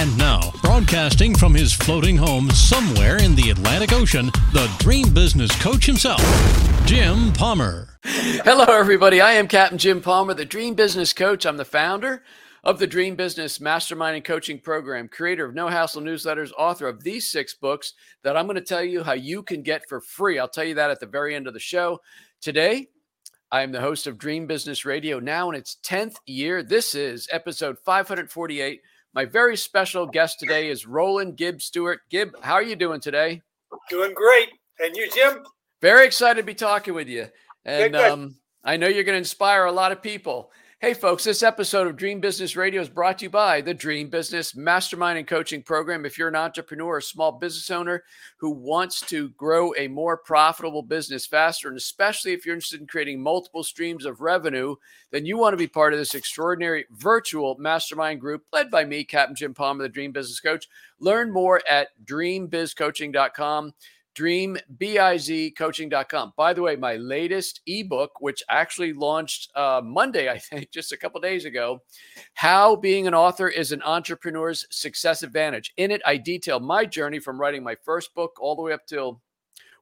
And now, broadcasting from his floating home somewhere in the Atlantic Ocean, the dream business coach himself, Jim Palmer. Hello, everybody. I am Captain Jim Palmer, the Dream Business Coach. I'm the founder of the Dream Business Mastermind and Coaching Program, creator of No Hassle Newsletters, author of these six books that I'm going to tell you how you can get for free. I'll tell you that at the very end of the show. Today, I am the host of Dream Business Radio now in its 10th year. This is episode 548. My very special guest today is Roland Gib Stewart. Gib, how are you doing today? Doing great. And you, Jim? Very excited to be talking with you. And um, I know you're going to inspire a lot of people. Hey, folks, this episode of Dream Business Radio is brought to you by the Dream Business Mastermind and Coaching Program. If you're an entrepreneur or small business owner who wants to grow a more profitable business faster, and especially if you're interested in creating multiple streams of revenue, then you want to be part of this extraordinary virtual mastermind group led by me, Captain Jim Palmer, the Dream Business Coach. Learn more at dreambizcoaching.com dreambizcoaching.com. By the way, my latest ebook, which actually launched uh, Monday, I think, just a couple days ago, How Being an Author is an Entrepreneur's Success Advantage. In it, I detail my journey from writing my first book all the way up till,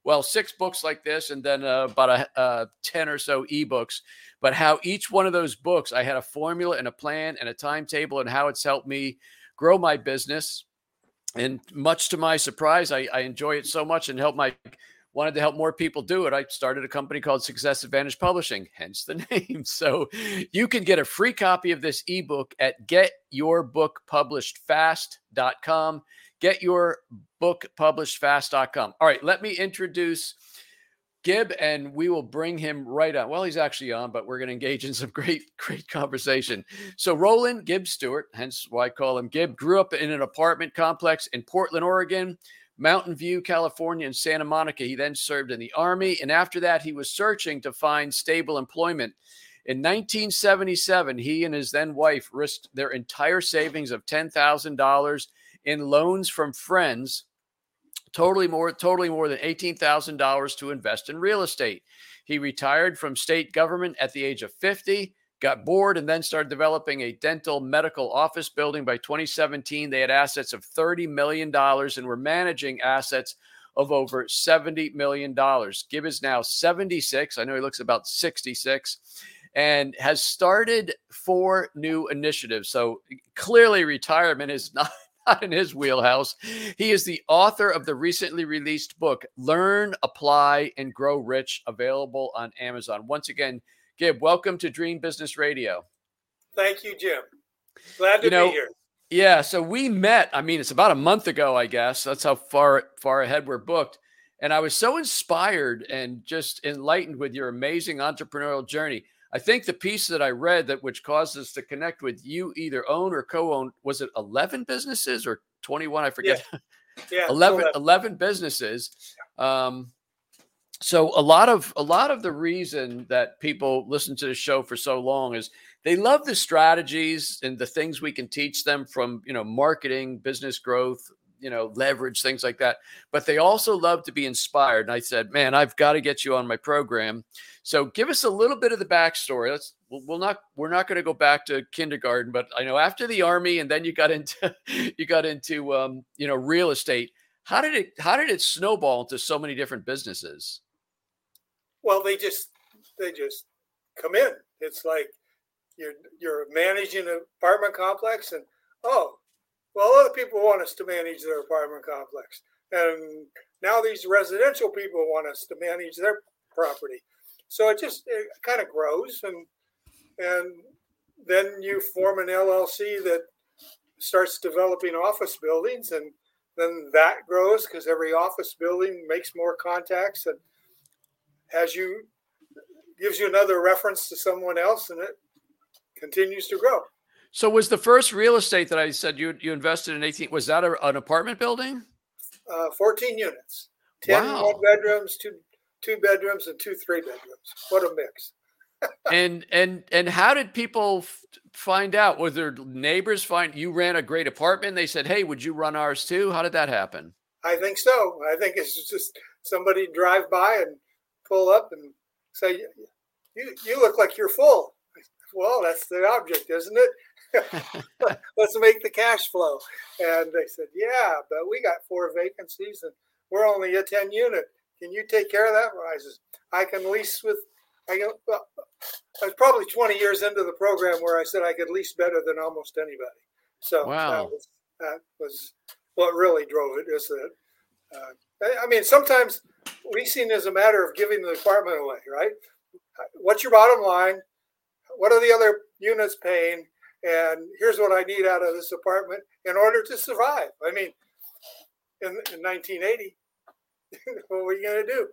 well, six books like this, and then uh, about a, uh, 10 or so ebooks. But how each one of those books, I had a formula and a plan and a timetable, and how it's helped me grow my business and much to my surprise, I, I enjoy it so much and help my wanted to help more people do it. I started a company called Success Advantage Publishing, hence the name. So you can get a free copy of this ebook at getyourbookpublishedfast.com. Getyourbookpublishedfast.com. All right, let me introduce Gib, and we will bring him right on. Well, he's actually on, but we're going to engage in some great, great conversation. So, Roland Gib Stewart, hence why I call him Gib, grew up in an apartment complex in Portland, Oregon, Mountain View, California, and Santa Monica. He then served in the Army, and after that, he was searching to find stable employment. In 1977, he and his then wife risked their entire savings of $10,000 in loans from friends totally more totally more than $18,000 to invest in real estate. He retired from state government at the age of 50, got bored and then started developing a dental medical office building by 2017 they had assets of 30 million dollars and were managing assets of over 70 million dollars. Gib is now 76. I know he looks about 66 and has started four new initiatives. So clearly retirement is not not in his wheelhouse. He is the author of the recently released book, Learn, Apply, and Grow Rich, available on Amazon. Once again, Gib, welcome to Dream Business Radio. Thank you, Jim. Glad to you know, be here. Yeah, so we met. I mean, it's about a month ago, I guess. That's how far far ahead we're booked. And I was so inspired and just enlightened with your amazing entrepreneurial journey. I think the piece that I read that which caused us to connect with you either own or co-own was it 11 businesses or 21 I forget. Yeah. yeah 11, 11 businesses. Um, so a lot of a lot of the reason that people listen to the show for so long is they love the strategies and the things we can teach them from you know marketing business growth you know, leverage, things like that. But they also love to be inspired. And I said, man, I've got to get you on my program. So give us a little bit of the backstory. Let's we'll not we're not going to go back to kindergarten, but I know after the army and then you got into you got into um, you know real estate. How did it how did it snowball into so many different businesses? Well, they just they just come in. It's like you're you're managing an apartment complex and oh well, other people want us to manage their apartment complex. And now these residential people want us to manage their property. So it just it kind of grows and and then you form an LLC that starts developing office buildings and then that grows because every office building makes more contacts and has you gives you another reference to someone else and it continues to grow. So was the first real estate that I said you you invested in 18 was that a, an apartment building? Uh, 14 units. 10 Wow. one bedrooms, two two bedrooms, and two three bedrooms. What a mix. and and and how did people f- find out? Was their neighbors find you ran a great apartment? They said, "Hey, would you run ours too?" How did that happen? I think so. I think it's just somebody drive by and pull up and say, "You you look like you're full." Well, that's the object, isn't it? Let's make the cash flow. And they said, "Yeah, but we got four vacancies and we're only a ten unit. Can you take care of that?" Well, I says, "I can lease with." I go, well, I was probably 20 years into the program where I said I could lease better than almost anybody. So Wow. that, was, that was what really drove it. Is that uh, I- I mean, sometimes leasing is a matter of giving the apartment away, right? What's your bottom line? What are the other units paying? And here's what I need out of this apartment in order to survive. I mean, in, in 1980, what were you going to do?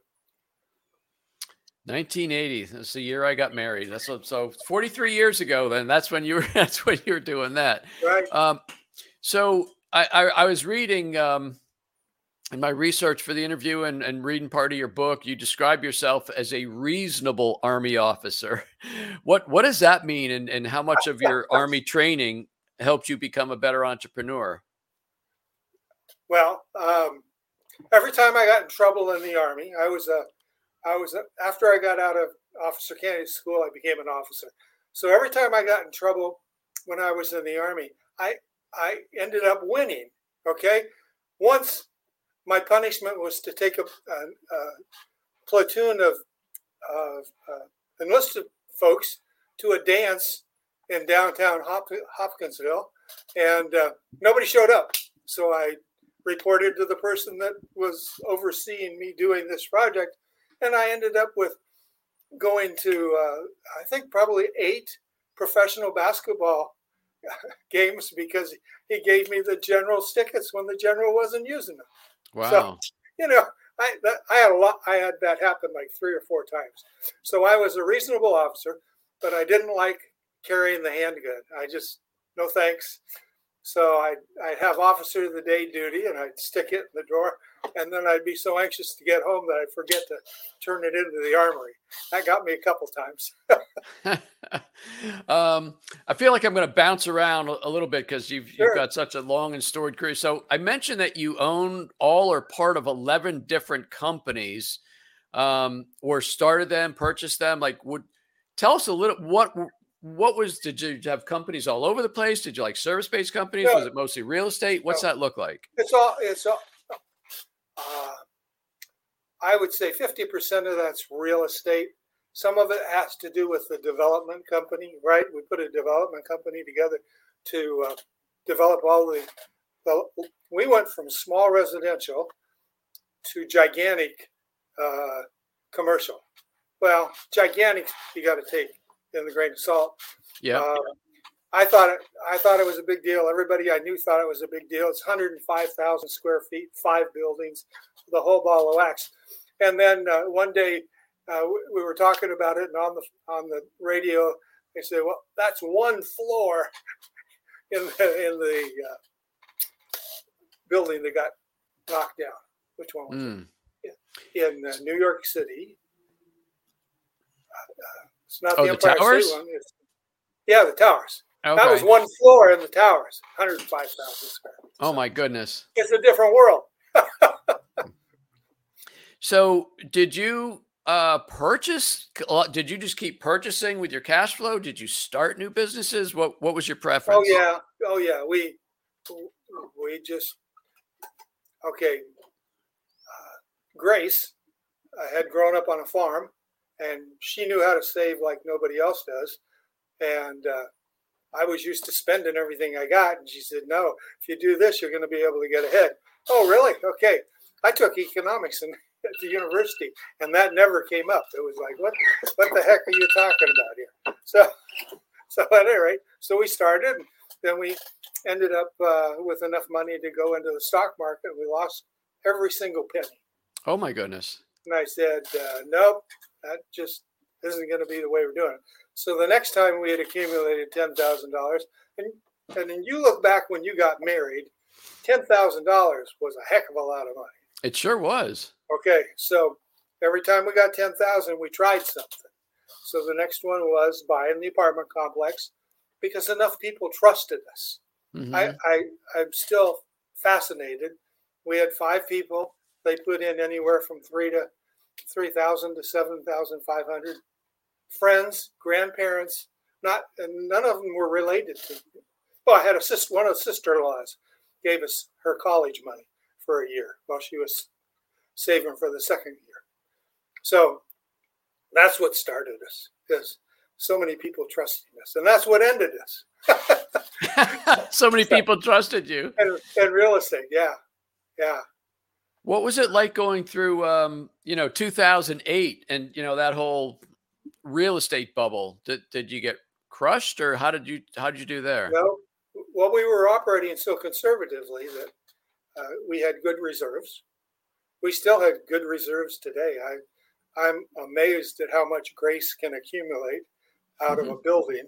1980. That's the year I got married. That's what, so 43 years ago. Then that's when you were. That's when you were doing that. Right? Um, so I, I, I was reading um, in my research for the interview and, and reading part of your book. You describe yourself as a reasonable Army officer. What what does that mean, and, and how much of your Army training helped you become a better entrepreneur? Well, um, every time I got in trouble in the army, I was a, I was a, after I got out of officer candidate school, I became an officer. So every time I got in trouble when I was in the army, I I ended up winning. Okay, once my punishment was to take a, a, a platoon of of uh, enlisted folks to a dance in downtown Hop- Hopkinsville, and uh, nobody showed up. So I reported to the person that was overseeing me doing this project, and I ended up with going to uh, I think probably eight professional basketball games because he gave me the general's tickets when the general wasn't using them. Wow. You know, I that, I had a lot. I had that happen like three or four times. So I was a reasonable officer, but I didn't like carrying the handgun. I just no thanks. So I'd, I'd have officer of the day duty, and I'd stick it in the drawer, and then I'd be so anxious to get home that I'd forget to turn it into the armory. That got me a couple times. um, I feel like I'm going to bounce around a, little bit because you've, Sure. you've got such a long and storied career. So I mentioned that you own all or part of 11 different companies, um, or started them, purchased them. Like, would tell us a little what what was did you have companies all over the place? Did you like service based companies? No. Was it mostly real estate? What's No. that look like? It's all it's all. Uh, I would say fifty percent of that's real estate. Some of it has to do with the development company, right? We put a development company together to uh, develop all the, the. We went from small residential to gigantic uh, commercial. Well, gigantic you got to take in the grain of salt. Yeah. Uh, I thought it. I thought it was a big deal. Everybody I knew thought it was a big deal. It's 105,000 square feet, five buildings, the whole ball of wax. And then uh, one day uh, we, we were talking about it, and on the on the radio they said, "Well, that's one floor in the in the uh, building that got knocked down. Which one was Mm. it? In uh, New York City. It's not Oh, the Empire towers? State one. It's, yeah, the towers. Okay. That was one floor in the towers, 105,000 square. feet. oh my goodness. It's a different world. So, did you uh purchase uh, did you just keep purchasing with your cash flow? Did you start new businesses? What what was your preference? Oh yeah, oh yeah. We we just okay. Uh, Grace uh, had grown up on a farm, and she knew how to save like nobody else does. And uh, I was used to spending everything I got, and she said, "No, if you do this, you're going to be able to get ahead." Oh, really? Okay. I took economics in, at the university, and that never came up. It was like, "What? What the heck are you talking about here?" So, so at any rate, so we started. And then we ended up uh, with enough money to go into the stock market. We lost every single penny. Oh my goodness. And I said, uh, nope, that just isn't going to be the way we're doing it. So the next time we had accumulated ten thousand dollars, and and then you look back when you got married, ten thousand dollars was a heck of a lot of money. It sure was. Okay, so every time we got ten thousand, we tried something. So the next one was buying the apartment complex because enough people trusted us. Mhm. I, I I'm still fascinated. We had five people. They put in anywhere from three to three thousand to seven thousand five hundred. Friends, grandparents, not and none of them were related to. Me. Well, I had a sister. One of the sister-in-laws gave us her college money for a year while she was saving for the second year. So that's what started us. Is so many people trusting us, and that's what ended us. so many people trusted you. and, and real estate, yeah, yeah. What was it like going through, um, you know, 2008 and you know that whole real estate bubble? Did did you get crushed, or how did you how did you do there? No, well, we were operating so conservatively that uh, we had good reserves. We still have good reserves today. I, I'm amazed at how much Grace can accumulate out of a building.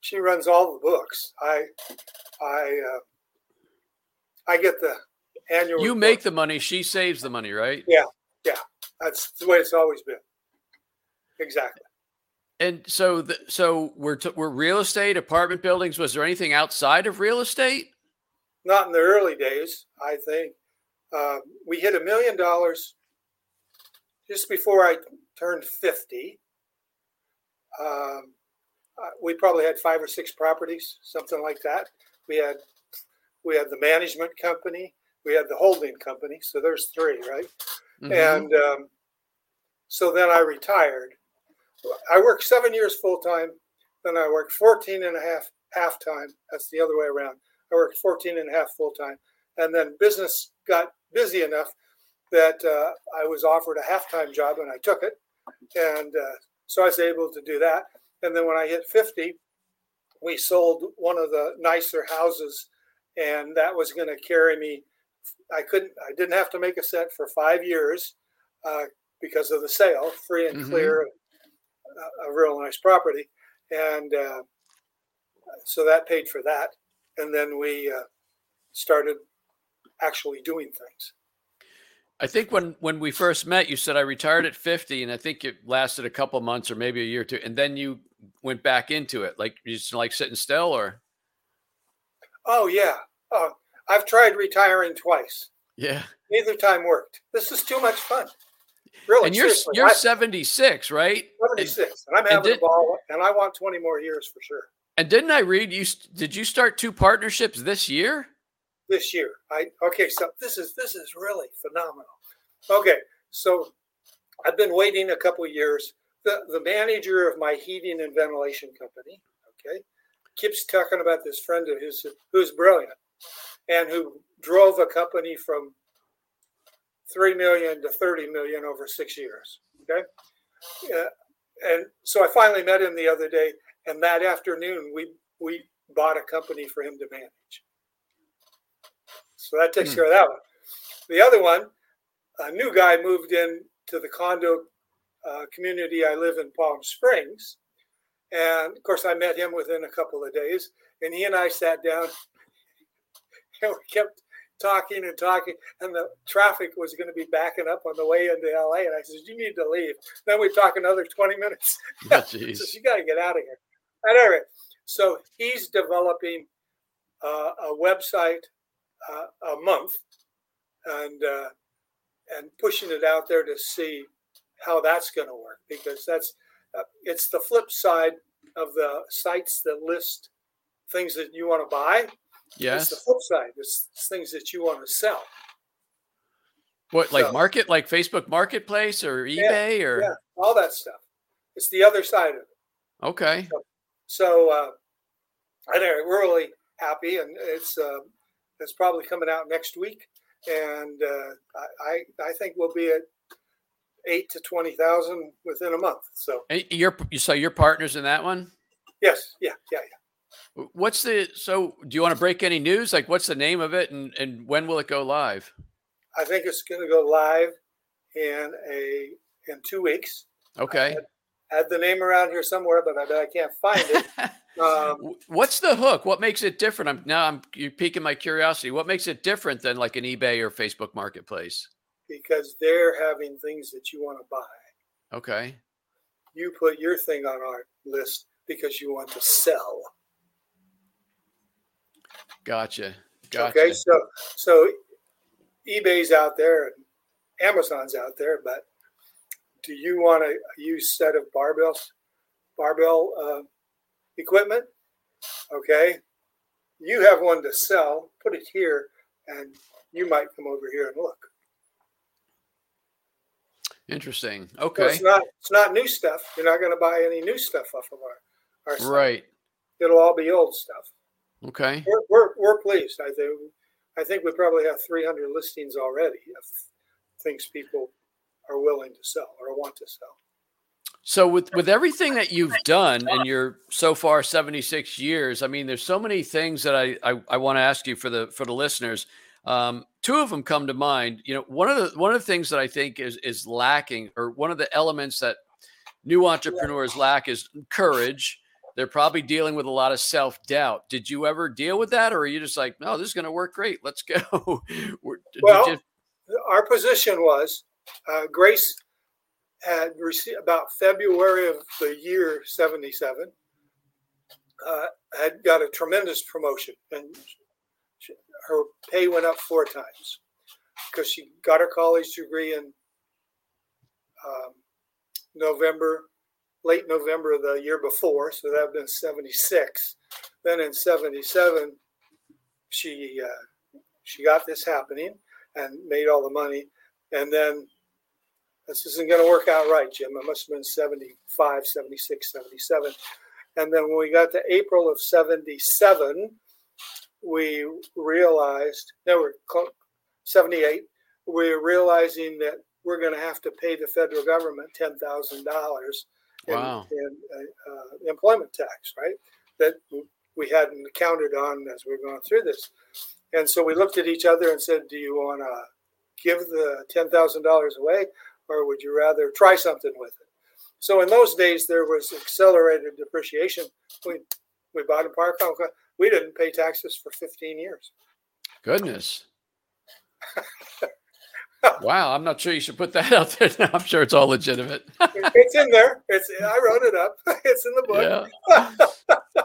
She runs all the books. I, I, uh, I get the annual. You make the money, she saves the money, right? Yeah, yeah. That's the way it's always been. Exactly. And so, the, so we're t- we're real estate, apartment buildings. Was there anything outside of real estate? Not in the early days, I think. Uh, we hit a million dollars just before I turned 50. Um, uh, we probably had five or six properties, something like that. We had we had the management company, we had the holding company, so there's three, right? Mhm. And um, so then I retired. I worked seven years full time, then I worked 14 and a half half time. That's the other way around. I worked 14 and a half full time. And then business got busy enough that uh, I was offered a half time job and I took it. And uh, so I was able to do that. And then when I hit 50, we sold one of the nicer houses, and that was going to carry me. I couldn't, I didn't have to make a set for five years uh, because of the sale, free and Mhm. clear, a, a real nice property. And uh, so that paid for that. And then we uh, started actually doing things. I think when when we first met, you said I retired at 50, and I think it lasted a couple months or maybe a year or two, and then you went back into it, like you just like sitting still, or Oh, yeah. Oh, I've tried retiring twice. yeah. Neither time worked. This is too much fun. Really, And you're seriously, you're I- 76, right? And, 76, and I'm and having did- a ball, and I want 20 more years for sure. and didn't I read you? Did you start two partnerships this year? This year, I okay. So this is this is really phenomenal. Okay, so I've been waiting a couple of years. The the manager of my heating and ventilation company, okay, keeps talking about this friend of his who's brilliant and who drove a company from three million to thirty million over six years. Okay, yeah, and so I finally met him the other day, and that afternoon we we bought a company for him to manage. So that takes Hmm. care of that one. The other one, a new guy moved in to the condo uh, community I live in Palm Springs. And of course, I met him within a couple of days. And he and I sat down and we kept talking and talking. And the traffic was going to be backing up on the way into LA. And I said, You need to leave. Then we talk another 20 minutes. Oh, says, You got to get out of here. At any rate, so he's developing uh, a website uh, a month and uh, and pushing it out there to see how that's going to work because that's uh, it's the flip side of the sites that list things that you want to buy. It's the flip side. It's things that you want to sell. What like so- market, like Facebook Marketplace or eBay or Yeah, all that stuff. It's the other side of it. okay. So uh, I know we're really happy, and it's uh, it's probably coming out next week, and uh, I I I think we'll be at eight to twenty thousand within a month. So And you're so you're partners in that one. yes, yeah, yeah, yeah. What's the so? Do you want to break any news? Like, what's the name of it, and and when will it go live? I think it's going to go live in a in two weeks. Okay. I had the name around here somewhere, but I bet I can't find it. Um, What's the hook? What makes it different? I'm now I'm you're piquing my curiosity. What makes it different than like an eBay or Facebook Marketplace? because they're having things that you want to buy. Okay. You put your thing on our list because you want to sell. Gotcha. Gotcha. Okay, so so eBay's out there and Amazon's out there, but do you want to use set of barbells, barbell uh, equipment? Okay, you have one to sell. Put it here, and you might come over here and look. Interesting. So Okay. it's not it's not new stuff. You're not going to buy any new stuff off of our our site. Right. It'll all be old stuff. Okay. We're, we're, we're pleased. I think I think we probably have 300 listings already of things people are willing to sell or want to sell. So with with everything that you've done in your so far 76 years, I mean, there's so many things that I I, I want to ask you for the for the listeners. Um, two of them come to mind. You know, one of the one of the things that I think is is lacking, or one of the elements that new entrepreneurs lack, is courage. They're probably dealing with a lot of self doubt. Did you ever deal with that, or are you just like, no, this is going to work great. Let's go. Well, just- Our position was uh, Grace had received about February of the year 77, uh, had got a tremendous promotion and she, her pay went up four times because she got her college degree in um, November, late November of the year before. So that would have been 76. Then in 77, she, uh, she got this happening and made all the money. And then this isn't going to work out right, Jim. It must have been 75, 76, 77. And then when we got to April of 77, we realized, no, we're 78, we're realizing that we're going to have to pay the federal government $10,000 in, Wow. in uh, uh, employment tax, right? That we hadn't counted on as we were going through this. And so we looked at each other and said, Do you want to give the $10,000 away or would you rather try something with it? So in those days, there was accelerated depreciation. We, we bought a park home. We didn't pay taxes for 15 years. Goodness. wow, I'm not sure you should put that out there. now. I'm sure it's all legitimate. It's in there. It's I wrote it up. It's in the book. yeah.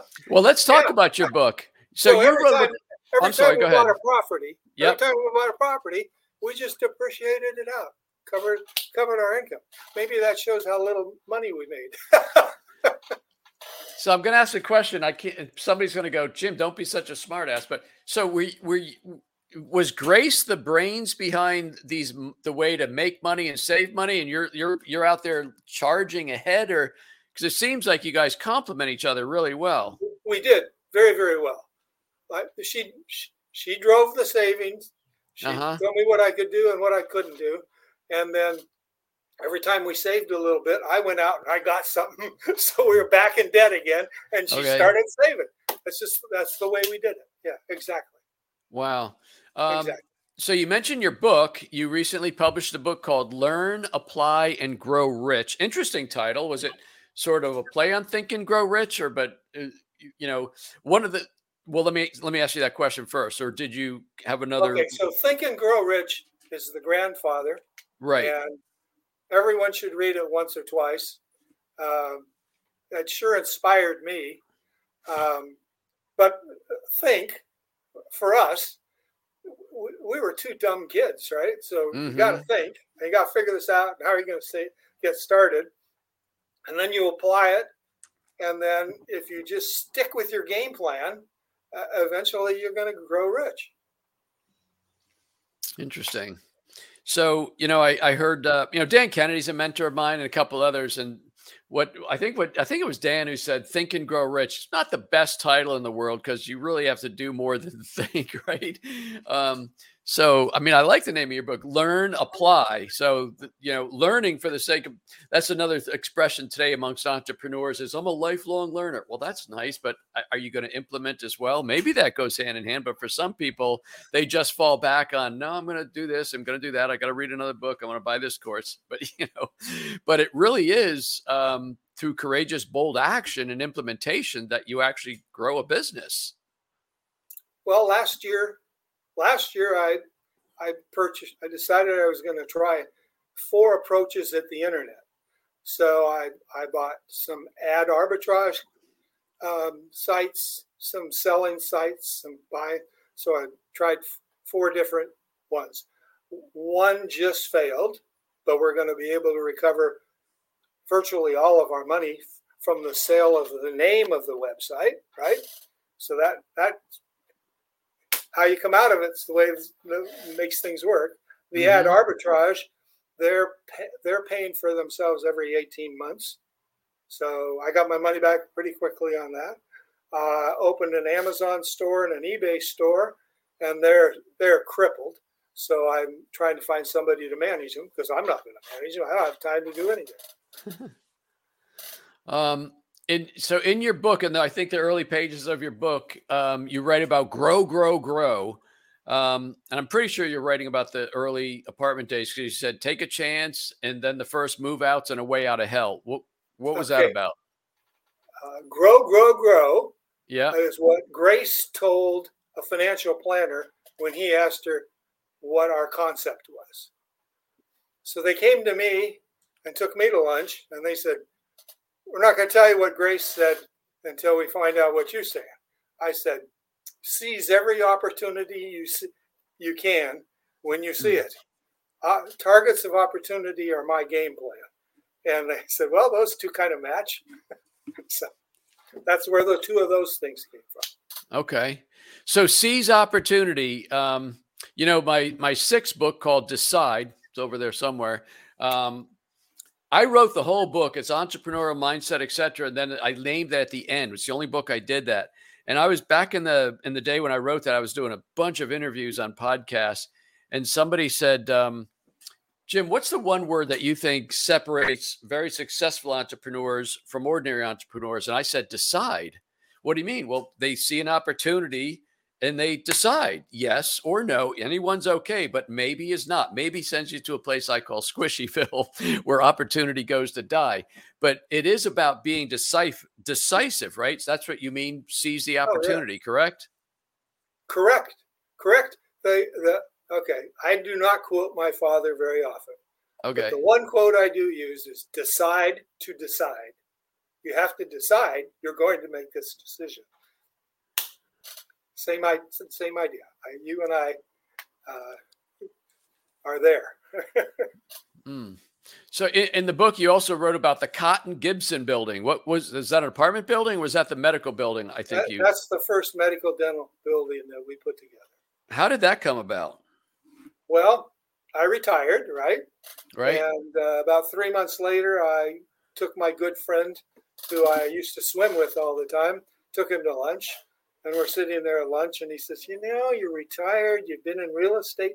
Well, let's talk Yeah. about your book. So, So you every wrote time, every I'm sorry, time go we bought ahead. a property, Yep. every time we bought a property, we just depreciated it out, covered covered our income. Maybe that shows how little money we made. So I'm going to ask a question. I can't. Somebody's going to go, Jim. Don't be such a smartass. But so were you- was Grace the brains behind these the way to make money and save money, and you're you're you're out there charging ahead, or because it seems like you guys complement each other really well. we did very very well. Like she she, she drove the savings. She Uh-huh. told me what I could do and what I couldn't do, and then every time we saved a little bit, I went out and I got something, so we were back in debt again, and she Okay. started saving. That's just that's the way we did it. Yeah, exactly. Wow. Um, exactly. So you mentioned your book. You recently published a book called "Learn, Apply, and Grow Rich." Interesting title. Was it sort of a play on Think and Grow Rich, or but uh, you- know one of the? Well, let me let me ask you that question first. Or did you have another? Okay, so Think and Grow Rich is the grandfather, right. and everyone should read it once or twice. Um, it sure inspired me. Um, but think for us, we, we were two dumb kids, right? So you got to think, and you got to figure this out. How are you going to say get started? And then you apply it, and then if you just stick with your game plan, uh, eventually you're going to grow rich. Interesting. So, you know, I, I heard, uh, you know, Dan Kennedy's a mentor of mine and a couple others. And what I think, what I think it was Dan who said, think and grow rich. It's not the best title in the world because you really have to do more than think, right? Um, so, I mean, I like the name of your book, Learn, Apply. So, you know, learning for the sake of that's another expression today amongst entrepreneurs is I'm a lifelong learner. Well, that's nice, but are you going to implement as well? Maybe that goes hand in hand. But for some people, they just fall back on no i'm going to do this i'm going to do that i got to read another book i want to buy this course but you know but it really is um, through courageous bold action and implementation that you actually grow a business Well, last year, last year I I purchased. I decided I was going to try four approaches at the internet. So I I bought some ad arbitrage um, sites, some selling sites, some buy. So I tried four different ones. One just failed, but we're going to be able to recover virtually all of our money from the sale of the name of the website, right? So that that how you come out of it's the way it makes things work. The mm-hmm. ad arbitrage, they're they're paying for themselves every 18 months. So I got my money back pretty quickly on that. Uh, opened an Amazon store and an eBay store, and they're they're crippled. So I'm trying to find somebody to manage them because I'm not going to manage them. I don't have time to do anything. um, in, so in your book, and I think the early pages of your book, um, you write about grow, grow, grow. Um, and I'm pretty sure you're writing about the early apartment days because you said take a chance and then the first move outs and a way out of hell. What what was okay. that about? Uh, grow, grow, grow. Yeah, is what Grace told a financial planner when he asked her what our concept was. So they came to me and took me to lunch and they said, We're not going to tell you what Grace said until we find out what you say. I said, Seize every opportunity you, see, you can when you see hmm. it. Uh, targets of opportunity are my game plan. And they said, Well, those two kind of match. so that's where the two of those things came from. Okay. So seize opportunity. Um, you know, my my sixth book called Decide, it's over there somewhere. Um, I wrote the whole book. It's entrepreneurial mindset, etc. And then I named that at the end. It's the only book I did that. And I was back in the in the day when I wrote that. I was doing a bunch of interviews on podcasts, and somebody said, um, "Jim, what's the one word that you think separates very successful entrepreneurs from ordinary entrepreneurs?" And I said, "Decide." What do you mean? Well, they see an opportunity and they decide yes or no. Anyone's okay, but maybe is not. Maybe sends you to a place I call Squishyville, where opportunity goes to die. But it is about being decisive, decisive, right? So that's what you mean. Seize the opportunity, oh, yeah. correct? Correct. Correct. The the okay. I do not quote my father very often. Okay. the one quote I do use is decide to decide. You have to decide you're going to make this decision. Same, same idea. I, you and I uh, are there. mm. So in, in, the book, you also wrote about the Cotton Gibson building. What was is that an apartment building? was that the medical building? I think that, you. That's the first medical dental building that we put together. How did that come about? Well, I retired, right? Right. And uh, about three months later, I took my good friend, who I used to swim with all the time, took him to lunch, and we're sitting there at lunch, and he says, "You know, you're retired. You've been in real estate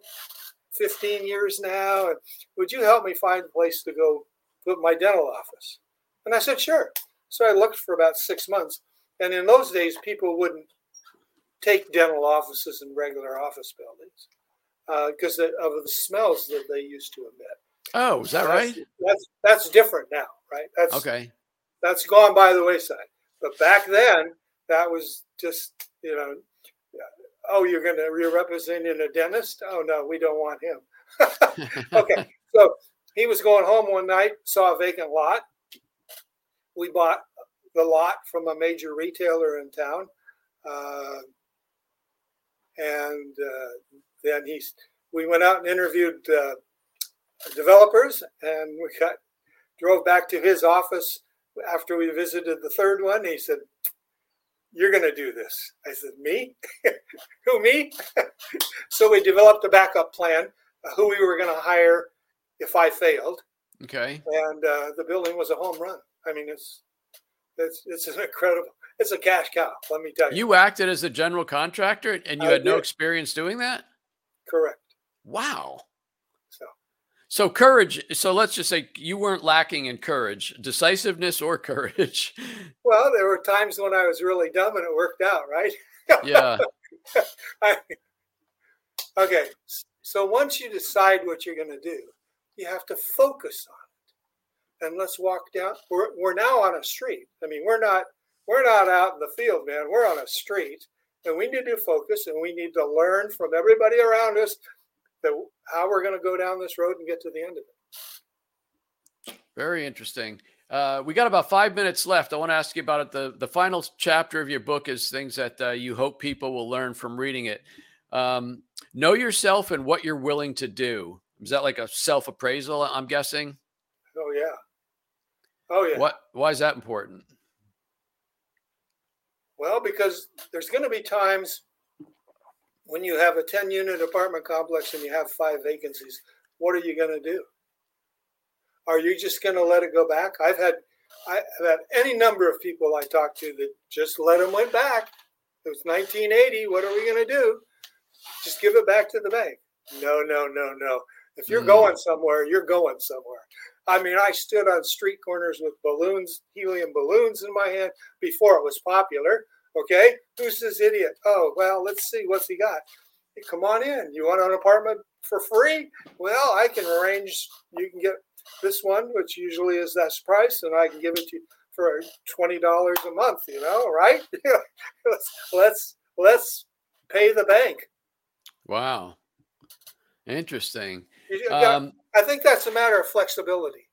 15 years now, and would you help me find a place to go put my dental office?" And I said, "Sure." So I looked for about six months, and in those days, people wouldn't take dental offices in regular office buildings because uh, of the smells that they used to emit. Oh, is that that's, right? That's that's different now, right? That's okay. That's gone by the wayside. But back then, that was just you know oh you're going to you're representing a dentist? Oh no we don't want him. Okay so he was going home one night saw a vacant lot. We bought the lot from a major retailer in town uh, and uh, then he's we went out and interviewed uh, developers and we got drove back to his office after we visited the third one. He said you're going to do this. I said, me? who, me? so we developed a backup plan, uh, who we were going to hire if I failed. Okay. And uh, the building was a home run. I mean, it's, it's, it's an incredible, it's a cash cow, let me tell you. You acted as a general contractor and you I had did. no experience doing that? Correct. Wow. So courage. So let's just say you weren't lacking in courage, decisiveness, or courage. Well, there were times when I was really dumb and it worked out, right? Yeah. I, okay. So once you decide what you're going to do, you have to focus on it. And let's walk down. We're, we're now on a street. I mean, we're not we're not out in the field, man. We're on a street, and we need to focus, and we need to learn from everybody around us that how we're going to go down this road and get to the end of it. Very interesting. Uh, we got about five minutes left. I want to ask you about it. The, the final chapter of your book is things that uh, you hope people will learn from reading it. Um, know yourself and what you're willing to do. Is that like a self appraisal? I'm guessing. Oh yeah. Oh yeah. What? Why is that important? Well, because there's going to be times when you have a 10 unit apartment complex and you have five vacancies. What are you going to do? Are you just going to let it go back? I've had I've had any number of people I talked to that just let them went back. It was 1980. What are we going to do? Just give it back to the bank. No, no, no, no. If you're mm. going somewhere, you're going somewhere. I mean, I stood on street corners with balloons, helium balloons in my hand before it was popular. Okay, who's this idiot? Oh, well, let's see what's he got. Hey, come on in. You want an apartment for free? Well, I can arrange. You can get this one, which usually is that price, and I can give it to you for twenty dollars a month. You know, right? let's let's let's pay the bank. Wow, interesting. Um, I think that's a matter of flexibility.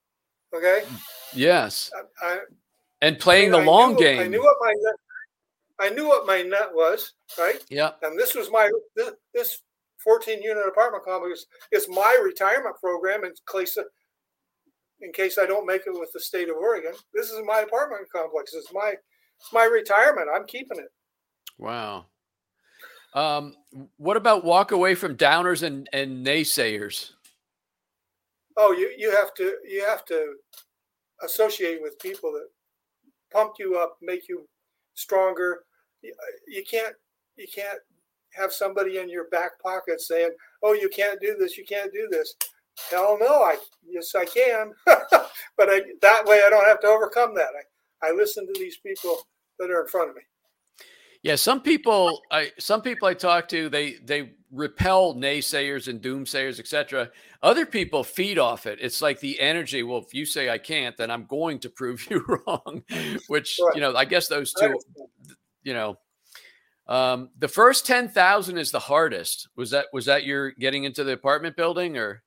Okay. Yes. I, I, and playing the I long knew, game. I knew what my I knew what my net was, right? Yeah. And this was my this, this 14 unit apartment complex is my retirement program in case in case I don't make it with the state of Oregon. This is my apartment complex. It's my it's my retirement. I'm keeping it. Wow. Um, what about walk away from downers and, and naysayers? Oh, you, you have to you have to associate with people that pump you up, make you stronger. You, can't you can't have somebody in your back pocket saying, "Oh, you can't do this, you can't do this." Hell no, I yes I can, but I, that way I don't have to overcome that. I, I listen to these people that are in front of me. Yeah, some people I some people I talk to they they repel naysayers and doomsayers, etc. Other people feed off it. It's like the energy. Well, if you say I can't, then I'm going to prove you wrong. Which right. you know, I guess those two, you know, um, the first ten thousand is the hardest. Was that was that your getting into the apartment building or?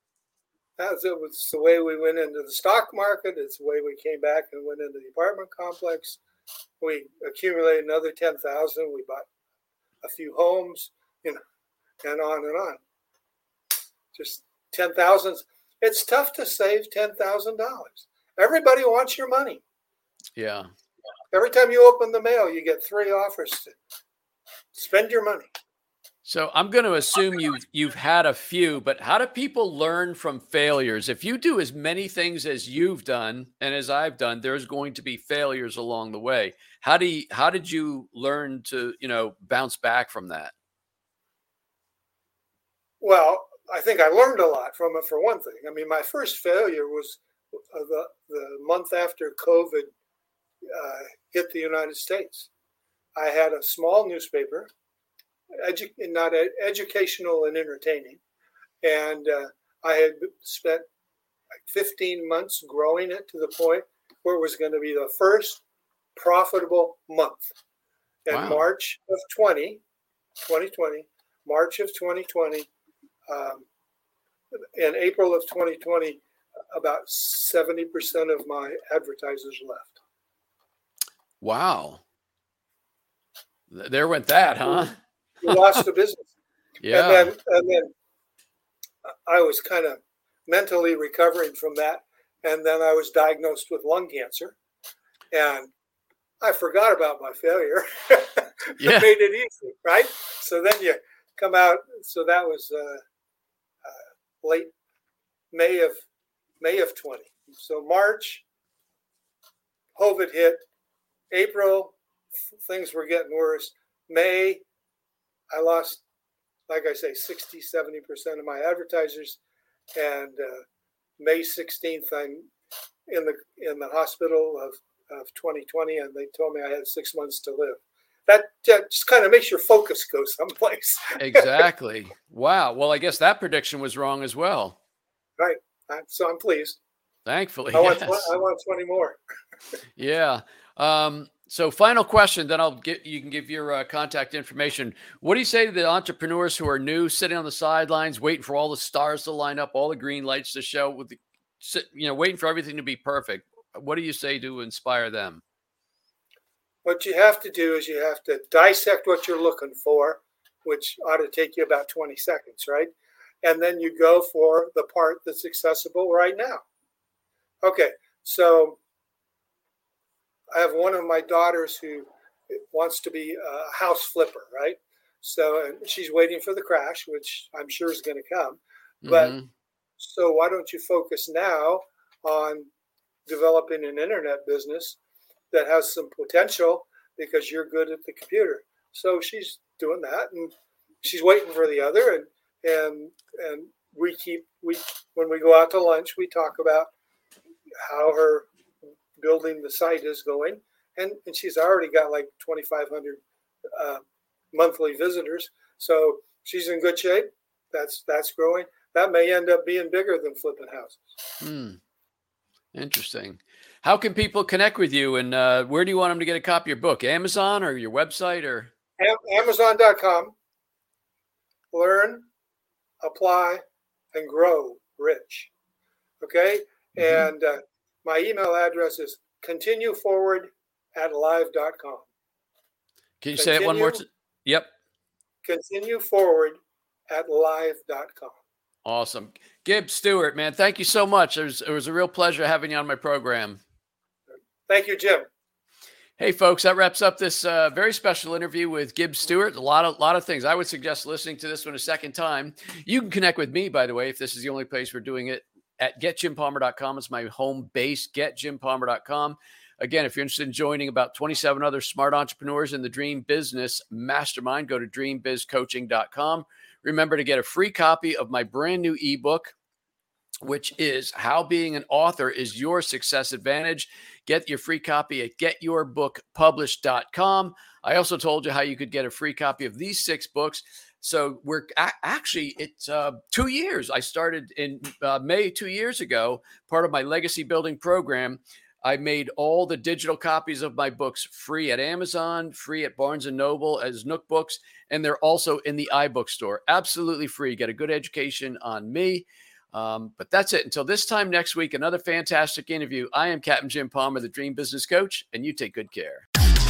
That's it was the way we went into the stock market. It's the way we came back and went into the apartment complex we accumulated another 10,000. We bought a few homes, you know, and on and on. Just 10,000. It's tough to save $10,000. Everybody wants your money. Yeah. Every time you open the mail, you get three offers to spend your money. So I'm going to assume you've you've had a few, but how do people learn from failures? If you do as many things as you've done and as I've done, there's going to be failures along the way. How do you, how did you learn to you know bounce back from that? Well, I think I learned a lot from it. For one thing, I mean, my first failure was uh, the the month after COVID uh, hit the United States. I had a small newspaper edu- not ed- educational and entertaining. And uh, I had spent like 15 months growing it to the point where it was going to be the first profitable month. In wow. March of 20, 2020, March of 2020, um, in April of 2020, about 70% of my advertisers left. Wow. There went that, huh? lost the business. Yeah. And then, and then I was kind of mentally recovering from that. And then I was diagnosed with lung cancer. And I forgot about my failure. yeah. made it easy, right? So then you come out. So that was uh, uh, late May of May of 20. So March, COVID hit. April, things were getting worse. May, I lost, like I say, 60, 70% of my advertisers. And uh, May 16th, I'm in the in the hospital of, of 2020, and they told me I had six months to live. That, that just kind of makes your focus go someplace. exactly. Wow. Well, I guess that prediction was wrong as well. Right. So I'm pleased. Thankfully, I want, yes. I want 20 more. yeah. Um, So, final question, then I'll get you can give your uh, contact information. What do you say to the entrepreneurs who are new, sitting on the sidelines, waiting for all the stars to line up, all the green lights to show, with the, you know, waiting for everything to be perfect? What do you say to inspire them? What you have to do is you have to dissect what you're looking for, which ought to take you about 20 seconds, right? And then you go for the part that's accessible right now. Okay, so I have one of my daughters who wants to be a house flipper, right? So and she's waiting for the crash, which I'm sure is going to come. But mm-hmm. so why don't you focus now on developing an internet business that has some potential because you're good at the computer. So she's doing that and she's waiting for the other and and and we keep we when we go out to lunch we talk about how her building the site is going, and, and she's already got like 2,500 uh, monthly visitors. So she's in good shape. That's that's growing. That may end up being bigger than flipping houses. Hmm. Interesting. How can people connect with you, and uh, where do you want them to get a copy of your book? Amazon or your website or Amazon.com. Learn, apply, and grow rich. Okay, mm-hmm. and uh, my email address is continue forward at live.com. Can you continue, say it one more time? Yep. Continue forward at live.com. Awesome. Gib Stewart, man, thank you so much. It was, it was a real pleasure having you on my program. Thank you, Jim. Hey, folks, that wraps up this uh, very special interview with Gib Stewart. A lot of lot of things. I would suggest listening to this one a second time. You can connect with me, by the way, if this is the only place we're doing it at getjimpalmer.com. It's my home base, getjimpalmer.com. Again, if you're interested in joining about 27 other smart entrepreneurs in the Dream Business Mastermind, go to dreambizcoaching.com. Remember to get a free copy of my brand new ebook, which is How Being an Author is Your Success Advantage. Get your free copy at getyourbookpublished.com. I also told you how you could get a free copy of these six books. So we're actually it's uh, two years. I started in uh, May two years ago, part of my legacy building program. I made all the digital copies of my books free at Amazon, free at Barnes and Noble as Nook Books, and they're also in the iBook store. Absolutely free. Get a good education on me. Um, but that's it. Until this time next week, another fantastic interview. I am Captain Jim Palmer, the Dream Business Coach, and you take good care.